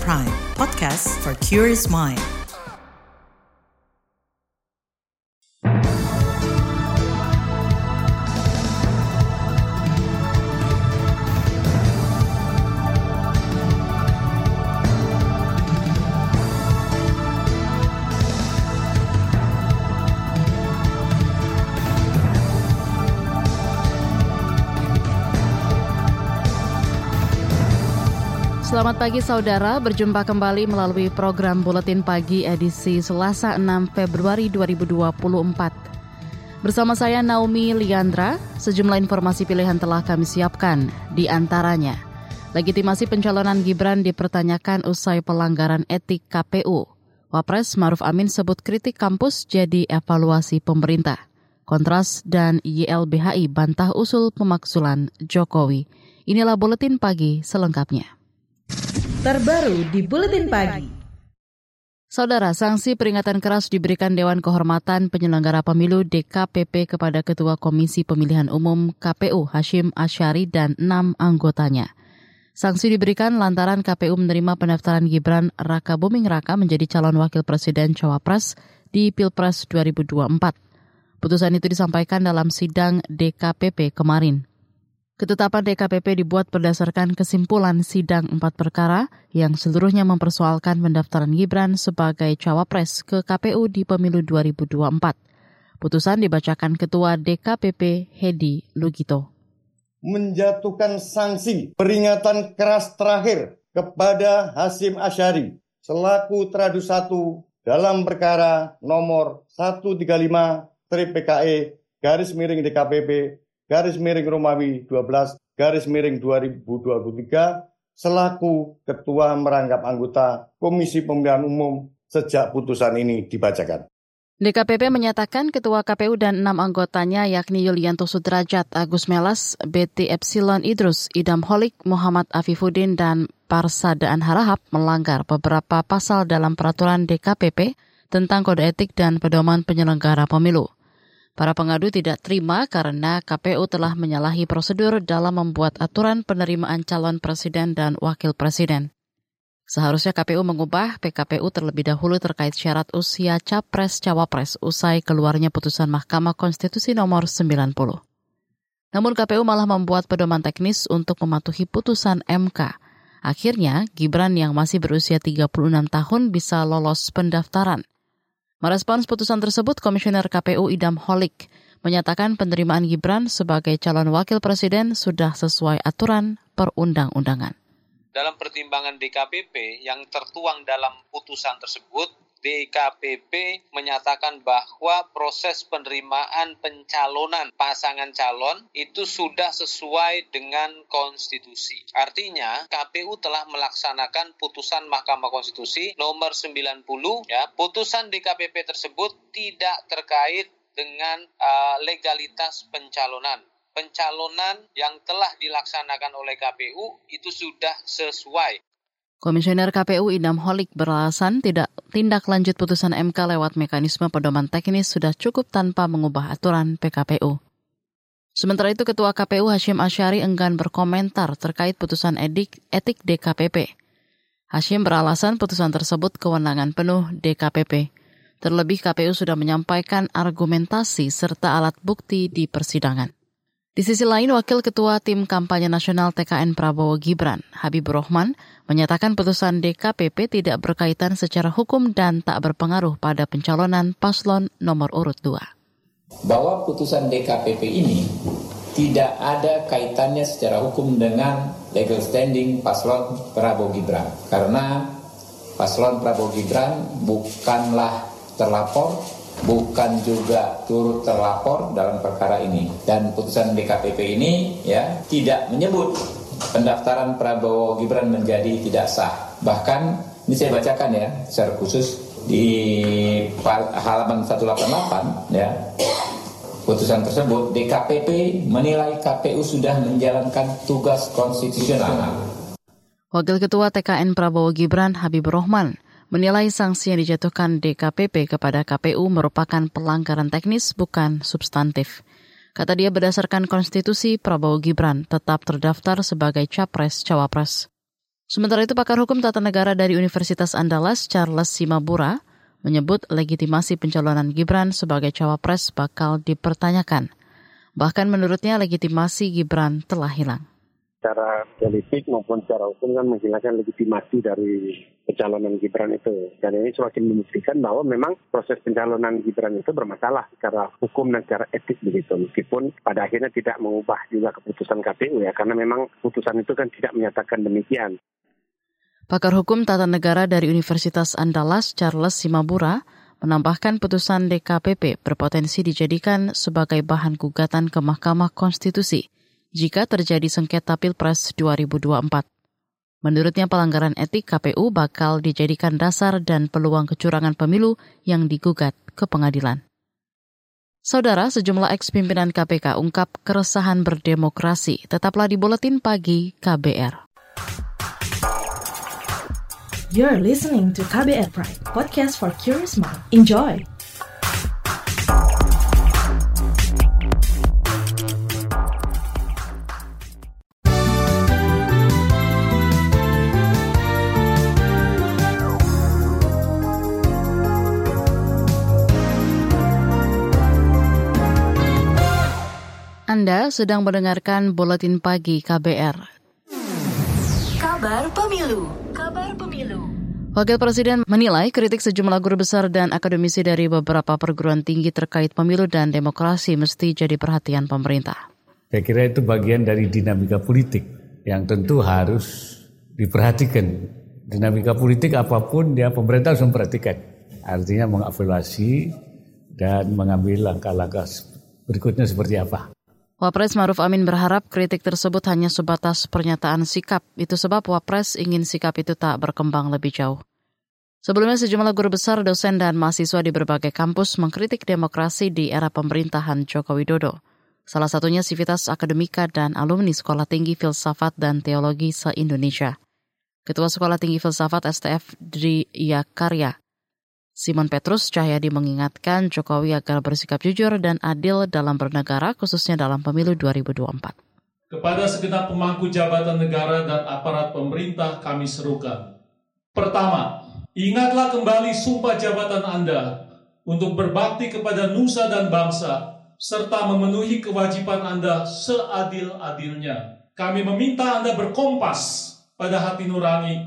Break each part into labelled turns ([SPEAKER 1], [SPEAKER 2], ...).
[SPEAKER 1] Prime, podcast for curious mind.
[SPEAKER 2] Selamat pagi saudara, berjumpa kembali melalui program Buletin Pagi edisi Selasa 6 Februari 2024. Bersama saya Naomi Liandra, sejumlah informasi pilihan telah kami siapkan, di antaranya legitimasi pencalonan Gibran dipertanyakan usai pelanggaran etik KPU. Wapres Maruf Amin sebut kritik kampus jadi evaluasi pemerintah. Kontras dan YLBHI bantah usul pemaksulan Jokowi. Inilah Buletin Pagi selengkapnya.
[SPEAKER 1] Terbaru di Buletin Pagi.
[SPEAKER 2] Saudara, sanksi peringatan keras diberikan Dewan Kehormatan Penyelenggara Pemilu DKPP kepada Ketua Komisi Pemilihan Umum KPU Hashim Asyari dan enam anggotanya. Sanksi diberikan lantaran KPU menerima pendaftaran Gibran Raka Buming Raka menjadi calon wakil presiden Cawapres di Pilpres 2024. Putusan itu disampaikan dalam sidang DKPP kemarin. Ketetapan DKPP dibuat berdasarkan kesimpulan sidang empat perkara yang seluruhnya mempersoalkan pendaftaran Gibran sebagai cawapres ke KPU di pemilu 2024. Putusan dibacakan Ketua DKPP Hedi Lugito.
[SPEAKER 3] Menjatuhkan sanksi peringatan keras terakhir kepada Hasim Asyari selaku teradu satu dalam perkara nomor 135 PKE garis miring DKPP garis miring Romawi 12 garis miring 2023 selaku ketua merangkap anggota Komisi Pemilihan Umum sejak putusan ini dibacakan.
[SPEAKER 2] DKPP menyatakan Ketua KPU dan enam anggotanya yakni Yulianto Sudrajat, Agus Melas, BT Epsilon Idrus, Idam Holik, Muhammad Afifuddin, dan Parsadaan Harahap melanggar beberapa pasal dalam peraturan DKPP tentang kode etik dan pedoman penyelenggara pemilu. Para pengadu tidak terima karena KPU telah menyalahi prosedur dalam membuat aturan penerimaan calon presiden dan wakil presiden. Seharusnya KPU mengubah PKPU terlebih dahulu terkait syarat usia capres-cawapres usai keluarnya putusan Mahkamah Konstitusi nomor 90. Namun KPU malah membuat pedoman teknis untuk mematuhi putusan MK. Akhirnya, Gibran yang masih berusia 36 tahun bisa lolos pendaftaran. Merespons putusan tersebut, Komisioner KPU Idam Holik menyatakan penerimaan Gibran sebagai calon wakil presiden sudah sesuai aturan perundang-undangan.
[SPEAKER 4] Dalam pertimbangan DKPP yang tertuang dalam putusan tersebut, DKPP menyatakan bahwa proses penerimaan pencalonan pasangan calon itu sudah sesuai dengan konstitusi. Artinya, KPU telah melaksanakan putusan Mahkamah Konstitusi nomor 90 ya. Putusan DKPP tersebut tidak terkait dengan uh, legalitas pencalonan pencalonan yang telah dilaksanakan oleh KPU itu sudah sesuai
[SPEAKER 2] Komisioner KPU Idam Holik beralasan tidak tindak lanjut putusan MK lewat mekanisme pedoman teknis sudah cukup tanpa mengubah aturan PKPU. Sementara itu Ketua KPU Hashim Asyari enggan berkomentar terkait putusan edik, etik DKPP. Hashim beralasan putusan tersebut kewenangan penuh DKPP. Terlebih KPU sudah menyampaikan argumentasi serta alat bukti di persidangan. Di sisi lain, Wakil Ketua Tim Kampanye Nasional TKN Prabowo Gibran, Habibur Rahman, menyatakan putusan DKPP tidak berkaitan secara hukum dan tak berpengaruh pada pencalonan paslon nomor urut 2.
[SPEAKER 5] Bahwa putusan DKPP ini tidak ada kaitannya secara hukum dengan legal standing paslon Prabowo Gibran. Karena paslon Prabowo Gibran bukanlah terlapor bukan juga turut terlapor dalam perkara ini. Dan putusan DKPP ini ya tidak menyebut pendaftaran Prabowo Gibran menjadi tidak sah. Bahkan ini saya bacakan ya secara khusus di halaman 188 ya putusan tersebut DKPP menilai KPU sudah menjalankan tugas konstitusional.
[SPEAKER 2] Wakil Ketua TKN Prabowo Gibran Habibur Rahman menilai sanksi yang dijatuhkan DKPP kepada KPU merupakan pelanggaran teknis bukan substantif. Kata dia berdasarkan konstitusi Prabowo Gibran tetap terdaftar sebagai capres-cawapres. Sementara itu pakar hukum tata negara dari Universitas Andalas Charles Simabura menyebut legitimasi pencalonan Gibran sebagai cawapres bakal dipertanyakan. Bahkan menurutnya legitimasi Gibran telah hilang.
[SPEAKER 6] Secara politik maupun secara hukum kan menghilangkan legitimasi dari pencalonan Gibran itu. Dan ini semakin membuktikan bahwa memang proses pencalonan Gibran itu bermasalah secara hukum dan secara etik begitu. Meskipun pada akhirnya tidak mengubah juga keputusan KPU ya, karena memang putusan itu kan tidak menyatakan demikian.
[SPEAKER 2] Pakar Hukum Tata Negara dari Universitas Andalas, Charles Simabura, menambahkan putusan DKPP berpotensi dijadikan sebagai bahan gugatan ke Mahkamah Konstitusi jika terjadi sengketa Pilpres 2024. Menurutnya pelanggaran etik KPU bakal dijadikan dasar dan peluang kecurangan pemilu yang digugat ke pengadilan. Saudara, sejumlah eks pimpinan KPK ungkap keresahan berdemokrasi. Tetaplah di Buletin Pagi KBR.
[SPEAKER 1] You're listening to KBR Pride, podcast for curious mind. Enjoy!
[SPEAKER 2] Anda sedang mendengarkan Buletin Pagi KBR.
[SPEAKER 1] Kabar Pemilu Kabar Pemilu.
[SPEAKER 2] Wakil Presiden menilai kritik sejumlah guru besar dan akademisi dari beberapa perguruan tinggi terkait pemilu dan demokrasi mesti jadi perhatian pemerintah.
[SPEAKER 7] Saya kira itu bagian dari dinamika politik yang tentu harus diperhatikan. Dinamika politik apa pun dia pemerintah harus memperhatikan. Artinya mengevaluasi dan mengambil langkah-langkah berikutnya seperti apa.
[SPEAKER 2] Wapres Maruf Amin berharap kritik tersebut hanya sebatas pernyataan sikap. Itu sebab Wapres ingin sikap itu tak berkembang lebih jauh. Sebelumnya sejumlah guru besar, dosen, dan mahasiswa di berbagai kampus mengkritik demokrasi di era pemerintahan Joko Widodo. Salah satunya Sivitas Akademika dan alumni Sekolah Tinggi Filsafat dan Teologi se-Indonesia. Ketua Sekolah Tinggi Filsafat STF Dri Yakarya Simon Petrus Cahyadi mengingatkan Jokowi agar bersikap jujur dan adil dalam bernegara, khususnya dalam pemilu 2024.
[SPEAKER 8] Kepada segenap pemangku jabatan negara dan aparat pemerintah kami serukan. Pertama, ingatlah kembali sumpah jabatan Anda untuk berbakti kepada nusa dan bangsa, serta memenuhi kewajiban Anda seadil-adilnya. Kami meminta Anda berkompas pada hati nurani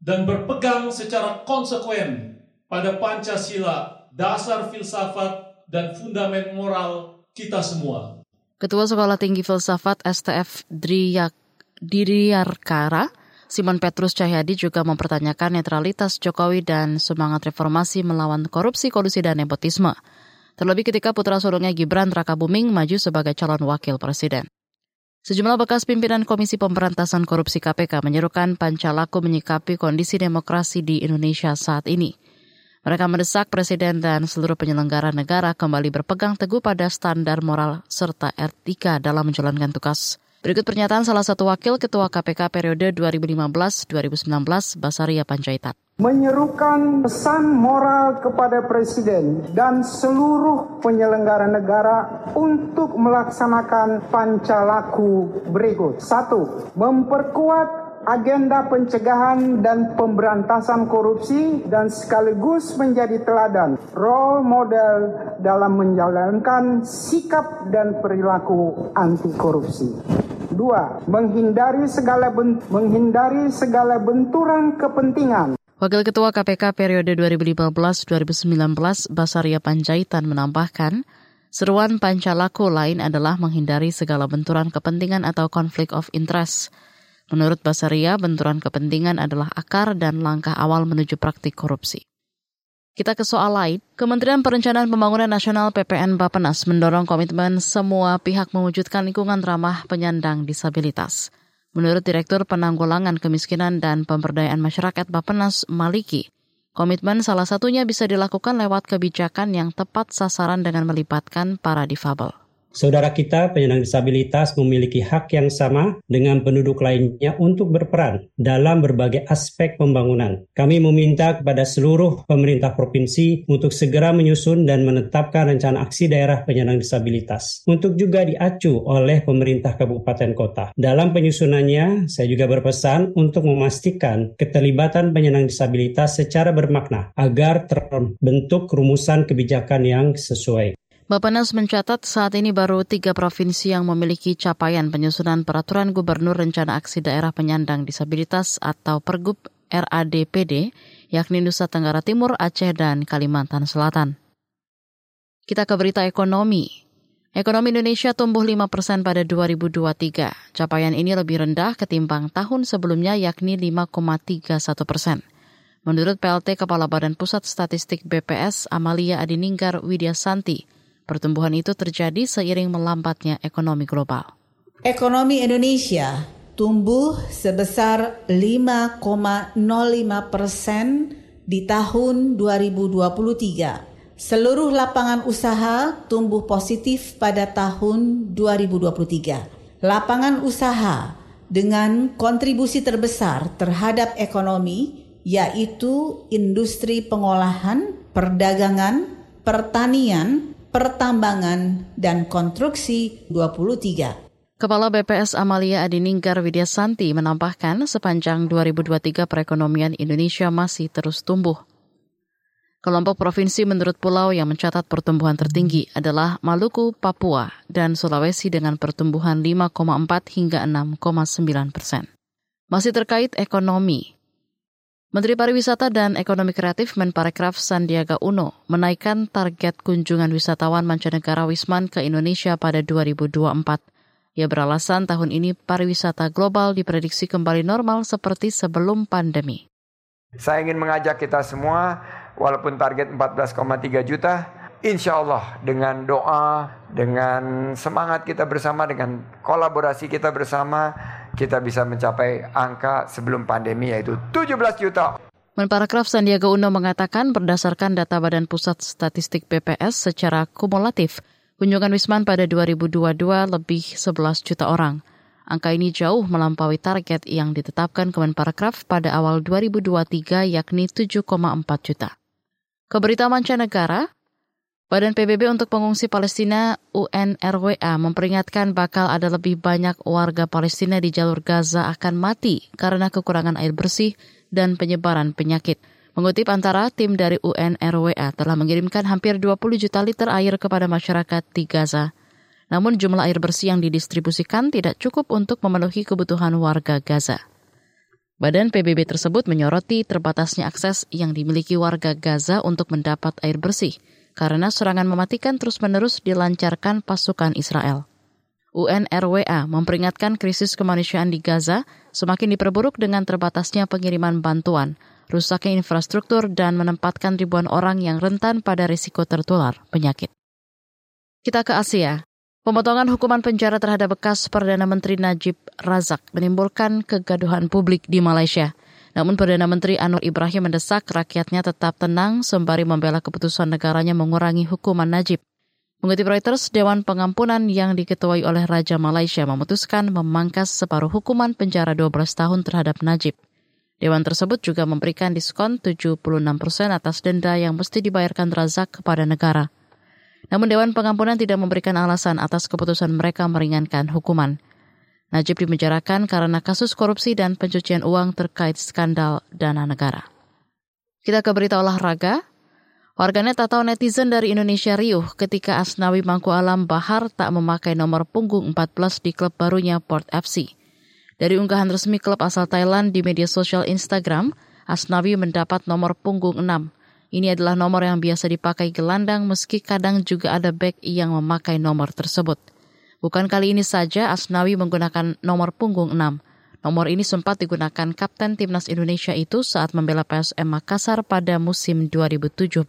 [SPEAKER 8] dan berpegang secara konsekuen pada Pancasila, dasar filsafat, dan fundamen moral kita semua.
[SPEAKER 2] Ketua Sekolah Tinggi Filsafat STF Driyak, Diriarkara, Simon Petrus Cahyadi juga mempertanyakan netralitas Jokowi dan semangat reformasi melawan korupsi, kolusi, dan nepotisme. Terlebih ketika putra sulungnya Gibran Raka Buming maju sebagai calon wakil presiden. Sejumlah bekas pimpinan Komisi Pemberantasan Korupsi KPK menyerukan Pancalaku menyikapi kondisi demokrasi di Indonesia saat ini. Mereka mendesak Presiden dan seluruh penyelenggara negara kembali berpegang teguh pada standar moral serta etika dalam menjalankan tugas. Berikut pernyataan salah satu wakil Ketua KPK periode 2015-2019, Basaria Panjaitan.
[SPEAKER 9] Menyerukan pesan moral kepada Presiden dan seluruh penyelenggara negara untuk melaksanakan pancalaku berikut. Satu, memperkuat agenda pencegahan dan pemberantasan korupsi dan sekaligus menjadi teladan role model dalam menjalankan sikap dan perilaku anti korupsi. Dua, menghindari segala ben menghindari segala benturan kepentingan.
[SPEAKER 2] Wakil Ketua KPK periode 2015-2019 Basaria Panjaitan menambahkan, seruan pancalaku lain adalah menghindari segala benturan kepentingan atau konflik of interest Menurut Basaria, benturan kepentingan adalah akar dan langkah awal menuju praktik korupsi. Kita ke soal lain, Kementerian Perencanaan Pembangunan Nasional PPN Bapenas mendorong komitmen semua pihak mewujudkan lingkungan ramah penyandang disabilitas. Menurut Direktur Penanggulangan Kemiskinan dan Pemberdayaan Masyarakat Bapenas Maliki, komitmen salah satunya bisa dilakukan lewat kebijakan yang tepat sasaran dengan melibatkan para difabel.
[SPEAKER 10] Saudara kita penyandang disabilitas memiliki hak yang sama dengan penduduk lainnya untuk berperan dalam berbagai aspek pembangunan. Kami meminta kepada seluruh pemerintah provinsi untuk segera menyusun dan menetapkan rencana aksi daerah penyandang disabilitas untuk juga diacu oleh pemerintah kabupaten kota. Dalam penyusunannya, saya juga berpesan untuk memastikan keterlibatan penyandang disabilitas secara bermakna agar terbentuk rumusan kebijakan yang sesuai.
[SPEAKER 2] Bapenas mencatat saat ini baru tiga provinsi yang memiliki capaian penyusunan peraturan gubernur rencana aksi daerah penyandang disabilitas atau Pergub RADPD, yakni Nusa Tenggara Timur, Aceh, dan Kalimantan Selatan. Kita ke berita ekonomi. Ekonomi Indonesia tumbuh 5 persen pada 2023. Capaian ini lebih rendah ketimbang tahun sebelumnya yakni 5,31 persen. Menurut PLT Kepala Badan Pusat Statistik BPS Amalia Adininggar Widya Santi, Pertumbuhan itu terjadi seiring melambatnya ekonomi global.
[SPEAKER 11] Ekonomi Indonesia tumbuh sebesar 5,05 persen di tahun 2023. Seluruh lapangan usaha tumbuh positif pada tahun 2023. Lapangan usaha dengan kontribusi terbesar terhadap ekonomi yaitu industri pengolahan, perdagangan, pertanian, pertambangan, dan konstruksi 23.
[SPEAKER 2] Kepala BPS Amalia Adininggar Widyasanti menambahkan sepanjang 2023 perekonomian Indonesia masih terus tumbuh. Kelompok provinsi menurut pulau yang mencatat pertumbuhan tertinggi adalah Maluku, Papua, dan Sulawesi dengan pertumbuhan 5,4 hingga 6,9 persen. Masih terkait ekonomi, Menteri Pariwisata dan Ekonomi Kreatif Menparekraf Sandiaga Uno menaikkan target kunjungan wisatawan mancanegara Wisman ke Indonesia pada 2024. Ia beralasan tahun ini pariwisata global diprediksi kembali normal seperti sebelum pandemi.
[SPEAKER 12] Saya ingin mengajak kita semua, walaupun target 14,3 juta, insya Allah dengan doa, dengan semangat kita bersama, dengan kolaborasi kita bersama, kita bisa mencapai angka sebelum pandemi yaitu 17 juta.
[SPEAKER 2] Menparagraf Sandiaga Uno mengatakan berdasarkan data Badan Pusat Statistik BPS secara kumulatif, kunjungan Wisman pada 2022 lebih 11 juta orang. Angka ini jauh melampaui target yang ditetapkan Kemenparekraf pada awal 2023 yakni 7,4 juta. Keberita mancanegara, Badan PBB untuk pengungsi Palestina UNRWA memperingatkan bakal ada lebih banyak warga Palestina di jalur Gaza akan mati karena kekurangan air bersih dan penyebaran penyakit. Mengutip antara tim dari UNRWA telah mengirimkan hampir 20 juta liter air kepada masyarakat di Gaza. Namun jumlah air bersih yang didistribusikan tidak cukup untuk memenuhi kebutuhan warga Gaza. Badan PBB tersebut menyoroti terbatasnya akses yang dimiliki warga Gaza untuk mendapat air bersih – karena serangan mematikan terus-menerus dilancarkan pasukan Israel. UNRWA memperingatkan krisis kemanusiaan di Gaza semakin diperburuk dengan terbatasnya pengiriman bantuan, rusaknya infrastruktur, dan menempatkan ribuan orang yang rentan pada risiko tertular penyakit. Kita ke Asia. Pemotongan hukuman penjara terhadap bekas Perdana Menteri Najib Razak menimbulkan kegaduhan publik di Malaysia. Namun Perdana Menteri Anwar Ibrahim mendesak rakyatnya tetap tenang sembari membela keputusan negaranya mengurangi hukuman Najib. Mengutip Reuters, Dewan Pengampunan yang diketuai oleh Raja Malaysia memutuskan memangkas separuh hukuman penjara 12 tahun terhadap Najib. Dewan tersebut juga memberikan diskon 76 persen atas denda yang mesti dibayarkan Razak kepada negara. Namun Dewan Pengampunan tidak memberikan alasan atas keputusan mereka meringankan hukuman. Najib dipenjarakan karena kasus korupsi dan pencucian uang terkait skandal dana negara. Kita ke berita olahraga. Warganet atau netizen dari Indonesia riuh ketika Asnawi Mangku Alam Bahar tak memakai nomor punggung 14 di klub barunya Port FC. Dari unggahan resmi klub asal Thailand di media sosial Instagram, Asnawi mendapat nomor punggung 6. Ini adalah nomor yang biasa dipakai gelandang meski kadang juga ada back yang memakai nomor tersebut. Bukan kali ini saja Asnawi menggunakan nomor punggung 6. Nomor ini sempat digunakan Kapten Timnas Indonesia itu saat membela PSM Makassar pada musim 2017.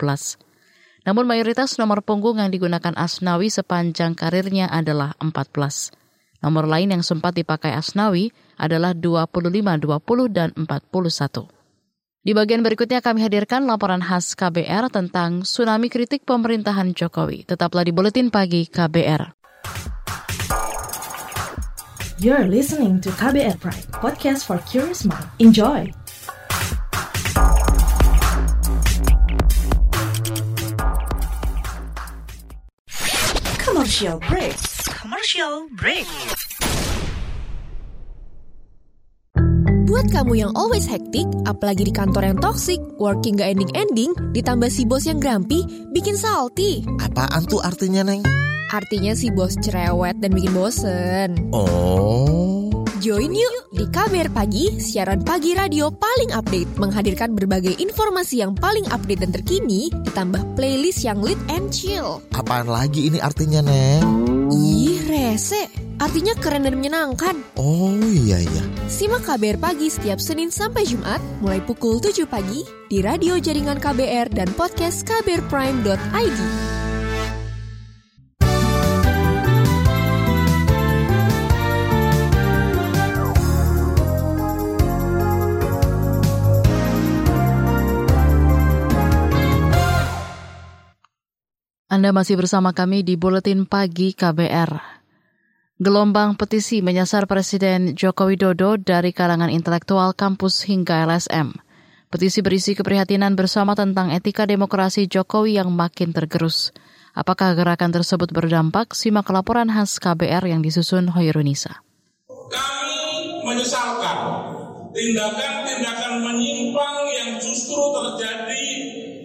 [SPEAKER 2] Namun mayoritas nomor punggung yang digunakan Asnawi sepanjang karirnya adalah 14. Nomor lain yang sempat dipakai Asnawi adalah 25, 20, dan 41. Di bagian berikutnya kami hadirkan laporan khas KBR tentang tsunami kritik pemerintahan Jokowi. Tetaplah di Buletin Pagi KBR.
[SPEAKER 1] You're listening to KBR Pride, podcast for curious mind. Enjoy!
[SPEAKER 13] Commercial break. Commercial break.
[SPEAKER 14] Buat kamu yang always hektik, apalagi di kantor yang toxic, working gak ending-ending, ditambah si bos yang grumpy, bikin salty.
[SPEAKER 15] Apaan tuh artinya, Neng?
[SPEAKER 14] Artinya si bos cerewet dan bikin bosen.
[SPEAKER 15] Oh.
[SPEAKER 14] Join yuk di KBR Pagi, siaran pagi radio paling update, menghadirkan berbagai informasi yang paling update dan terkini, ditambah playlist yang lit and chill.
[SPEAKER 15] Apaan lagi ini artinya, Neng?
[SPEAKER 14] Ih, rese. Artinya keren dan menyenangkan.
[SPEAKER 15] Oh iya iya.
[SPEAKER 14] Simak KBR Pagi setiap Senin sampai Jumat, mulai pukul 7 pagi, di radio jaringan KBR dan podcast kbrprime.id.
[SPEAKER 2] Anda masih bersama kami di Buletin Pagi KBR. Gelombang petisi menyasar Presiden Joko Widodo dari kalangan intelektual kampus hingga LSM. Petisi berisi keprihatinan bersama tentang etika demokrasi Jokowi yang makin tergerus. Apakah gerakan tersebut berdampak? Simak laporan khas KBR yang disusun Hoirunisa.
[SPEAKER 16] Kami menyesalkan tindakan-tindakan menyimpang yang justru terjadi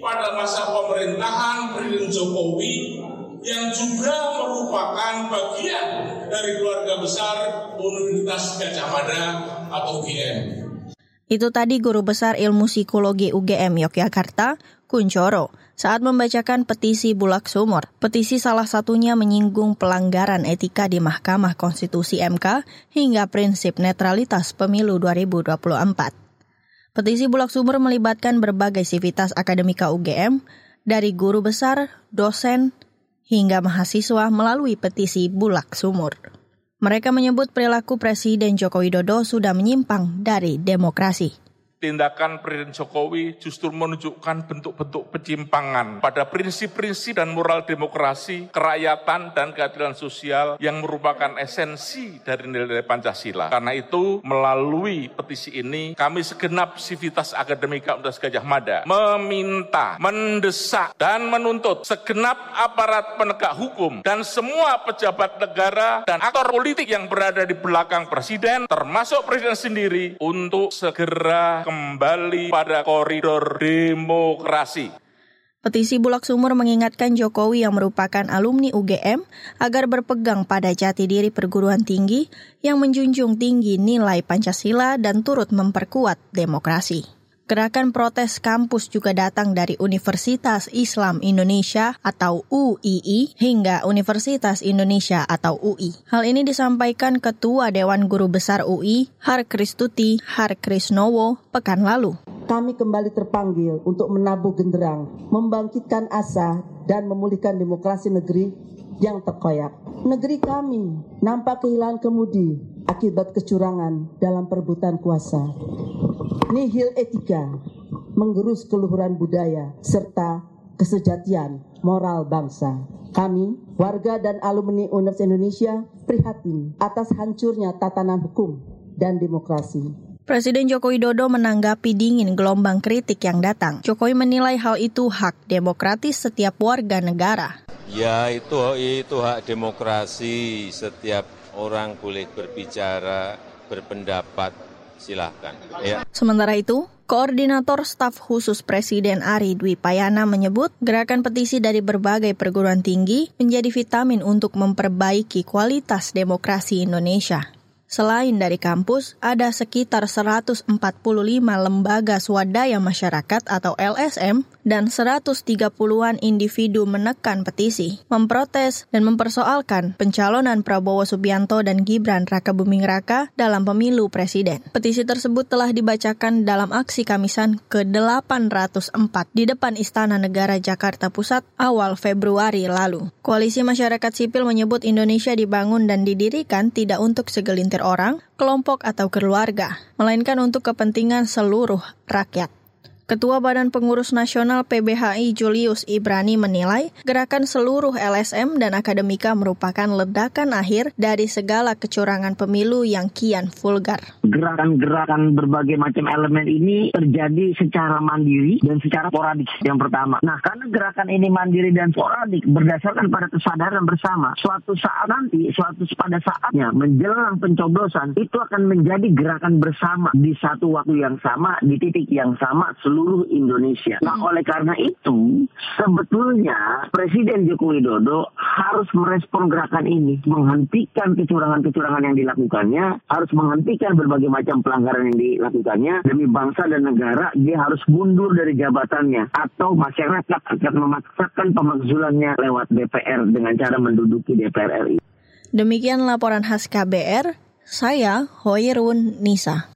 [SPEAKER 16] pada masa pemerintahan Presiden Jokowi yang juga merupakan bagian dari keluarga besar Universitas Gajah Mada atau UGM.
[SPEAKER 17] Itu tadi Guru Besar Ilmu Psikologi UGM Yogyakarta, Kuncoro, saat membacakan petisi Bulak Sumur. Petisi salah satunya menyinggung pelanggaran etika di Mahkamah Konstitusi MK hingga prinsip netralitas pemilu 2024. Petisi Bulak Sumur melibatkan berbagai sivitas akademika UGM, dari guru besar, dosen, hingga mahasiswa melalui petisi Bulak Sumur. Mereka menyebut perilaku Presiden Joko Widodo sudah menyimpang dari demokrasi.
[SPEAKER 16] Tindakan Presiden Jokowi justru menunjukkan bentuk-bentuk penyimpangan pada prinsip-prinsip dan moral demokrasi, kerakyatan, dan keadilan sosial yang merupakan esensi dari nilai-nilai Pancasila. Karena itu, melalui petisi ini, kami segenap sivitas akademika Universitas Gajah Mada meminta, mendesak, dan menuntut segenap aparat penegak hukum dan semua pejabat negara dan aktor politik yang berada di belakang Presiden, termasuk Presiden sendiri, untuk segera kembali pada koridor demokrasi.
[SPEAKER 17] Petisi Bulak Sumur mengingatkan Jokowi yang merupakan alumni UGM agar berpegang pada jati diri perguruan tinggi yang menjunjung tinggi nilai Pancasila dan turut memperkuat demokrasi. Gerakan protes kampus juga datang dari Universitas Islam Indonesia atau UII hingga Universitas Indonesia atau UI. Hal ini disampaikan Ketua Dewan Guru Besar UI, Har Kristuti Har Krisnowo, pekan lalu.
[SPEAKER 18] Kami kembali terpanggil untuk menabuh genderang, membangkitkan asa, dan memulihkan demokrasi negeri yang terkoyak. Negeri kami nampak kehilangan kemudi akibat kecurangan dalam perebutan kuasa. Nihil etika, menggerus keluhuran budaya, serta kesejatian moral bangsa. Kami, warga dan alumni Universitas Indonesia, prihatin atas hancurnya tatanan hukum dan demokrasi.
[SPEAKER 17] Presiden Joko Widodo menanggapi dingin gelombang kritik yang datang. Jokowi menilai hal itu hak demokratis setiap warga negara.
[SPEAKER 19] Ya itu itu hak demokrasi setiap orang boleh berbicara, berpendapat, silahkan. Ya.
[SPEAKER 17] Sementara itu, Koordinator Staf Khusus Presiden Ari Dwi Payana menyebut gerakan petisi dari berbagai perguruan tinggi menjadi vitamin untuk memperbaiki kualitas demokrasi Indonesia. Selain dari kampus, ada sekitar 145 lembaga swadaya masyarakat atau LSM dan 130-an individu menekan petisi, memprotes dan mempersoalkan pencalonan Prabowo Subianto dan Gibran Raka Buming Raka dalam pemilu presiden. Petisi tersebut telah dibacakan dalam aksi Kamisan ke-804 di depan Istana Negara Jakarta Pusat awal Februari lalu. Koalisi Masyarakat Sipil menyebut Indonesia dibangun dan didirikan tidak untuk segelintir orang, kelompok atau keluarga, melainkan untuk kepentingan seluruh rakyat. Ketua Badan Pengurus Nasional PBHI Julius Ibrani menilai gerakan seluruh LSM dan akademika merupakan ledakan akhir dari segala kecurangan pemilu yang kian vulgar.
[SPEAKER 20] Gerakan-gerakan berbagai macam elemen ini terjadi secara mandiri dan secara sporadik yang pertama. Nah, karena gerakan ini mandiri dan sporadik berdasarkan pada kesadaran bersama, suatu saat nanti, suatu pada saatnya menjelang pencoblosan itu akan menjadi gerakan bersama di satu waktu yang sama, di titik yang sama, seluruh Indonesia. Nah, oleh karena itu, sebetulnya Presiden Joko Widodo harus merespon gerakan ini, menghentikan kecurangan-kecurangan yang dilakukannya, harus menghentikan berbagai macam pelanggaran yang dilakukannya demi bangsa dan negara. Dia harus mundur dari jabatannya atau masyarakat akan memaksakan pemakzulannya lewat DPR dengan cara menduduki DPR RI.
[SPEAKER 17] Demikian laporan khas KBR, saya Hoirun Nisa.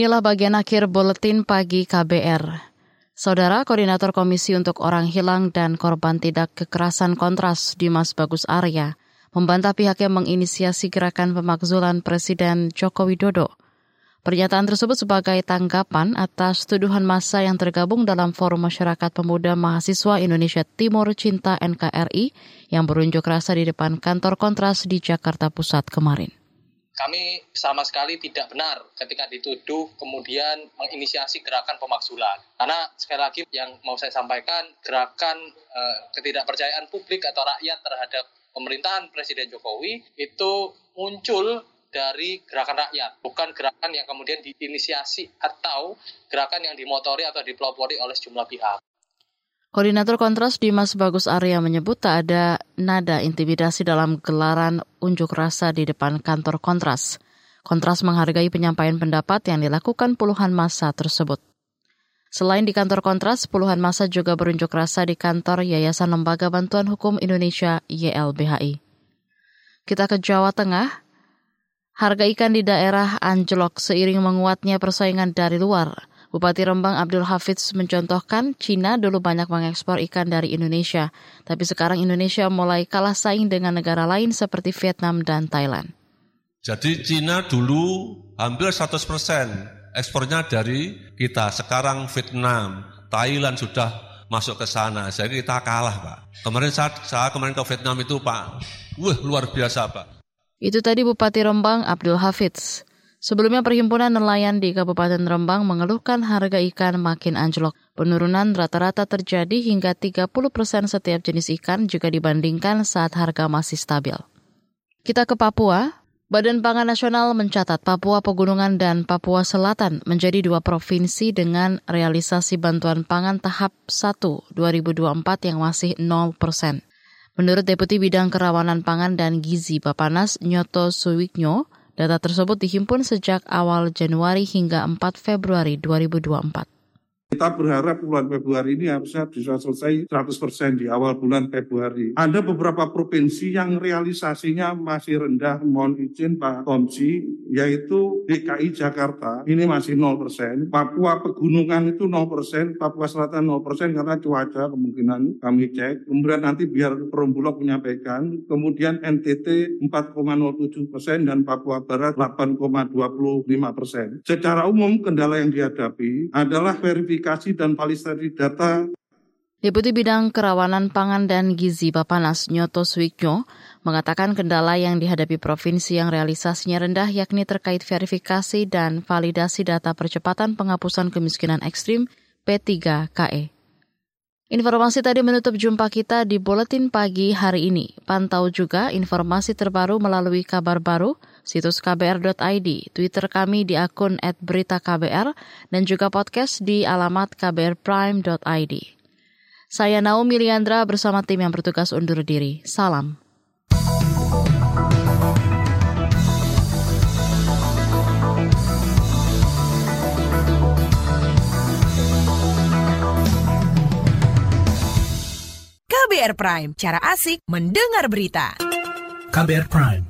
[SPEAKER 2] Inilah bagian akhir buletin pagi KBR. Saudara Koordinator Komisi untuk Orang Hilang dan Korban Tidak Kekerasan Kontras Dimas Bagus Arya membantah pihaknya menginisiasi gerakan pemakzulan Presiden Joko Widodo. Pernyataan tersebut sebagai tanggapan atas tuduhan massa yang tergabung dalam Forum Masyarakat Pemuda Mahasiswa Indonesia Timur Cinta NKRI yang berunjuk rasa di depan kantor Kontras di Jakarta Pusat kemarin
[SPEAKER 21] kami sama sekali tidak benar ketika dituduh kemudian menginisiasi gerakan pemakzulan. Karena sekali lagi yang mau saya sampaikan, gerakan eh, ketidakpercayaan publik atau rakyat terhadap pemerintahan Presiden Jokowi itu muncul dari gerakan rakyat, bukan gerakan yang kemudian diinisiasi atau gerakan yang dimotori atau dipelopori oleh sejumlah pihak.
[SPEAKER 2] Koordinator Kontras Dimas Bagus Arya menyebut tak ada nada intimidasi dalam gelaran unjuk rasa di depan kantor Kontras. Kontras menghargai penyampaian pendapat yang dilakukan puluhan masa tersebut. Selain di kantor Kontras, puluhan masa juga berunjuk rasa di kantor Yayasan Lembaga Bantuan Hukum Indonesia YLBHI. Kita ke Jawa Tengah. Harga ikan di daerah anjlok seiring menguatnya persaingan dari luar. Bupati Rembang Abdul Hafiz mencontohkan Cina dulu banyak mengekspor ikan dari Indonesia, tapi sekarang Indonesia mulai kalah saing dengan negara lain seperti Vietnam dan Thailand.
[SPEAKER 22] Jadi Cina dulu hampir 100% ekspornya dari kita. Sekarang Vietnam, Thailand sudah masuk ke sana. Jadi kita kalah Pak. Kemarin saat saya kemarin ke Vietnam itu Pak, wah luar biasa Pak.
[SPEAKER 2] Itu tadi Bupati Rembang Abdul Hafiz. Sebelumnya Perhimpunan Nelayan di Kabupaten Rembang mengeluhkan harga ikan makin anjlok. Penurunan rata-rata terjadi hingga 30 persen setiap jenis ikan jika dibandingkan saat harga masih stabil. Kita ke Papua. Badan Pangan Nasional mencatat Papua Pegunungan dan Papua Selatan menjadi dua provinsi dengan realisasi bantuan pangan tahap 1 2024 yang masih 0 persen. Menurut Deputi Bidang Kerawanan Pangan dan Gizi Bapanas Nyoto Suwiknyo, Data tersebut dihimpun sejak awal Januari hingga 4 Februari 2024.
[SPEAKER 23] Kita berharap bulan Februari ini harusnya bisa selesai 100% di awal bulan Februari. Ada beberapa provinsi yang realisasinya masih rendah, mohon izin Pak Komsi, yaitu DKI Jakarta, ini masih 0%. Papua Pegunungan itu 0%, Papua Selatan 0% karena cuaca kemungkinan kami cek. Kemudian nanti biar Perumbulok menyampaikan. Kemudian NTT 4,07% dan Papua Barat 8,25%. Secara umum kendala yang dihadapi adalah verifikasi verifikasi dan validasi data.
[SPEAKER 2] Deputi Bidang Kerawanan Pangan dan Gizi Bapanas Nyoto Swikyo mengatakan kendala yang dihadapi provinsi yang realisasinya rendah yakni terkait verifikasi dan validasi data percepatan penghapusan kemiskinan ekstrim P3KE. Informasi tadi menutup jumpa kita di Buletin Pagi hari ini. Pantau juga informasi terbaru melalui kabar baru situs kbr.id, Twitter kami di akun @beritaKBR dan juga podcast di alamat kbrprime.id. Saya Naomi Liandra bersama tim yang bertugas undur diri. Salam.
[SPEAKER 13] KBR Prime, cara asik mendengar berita.
[SPEAKER 24] KBR Prime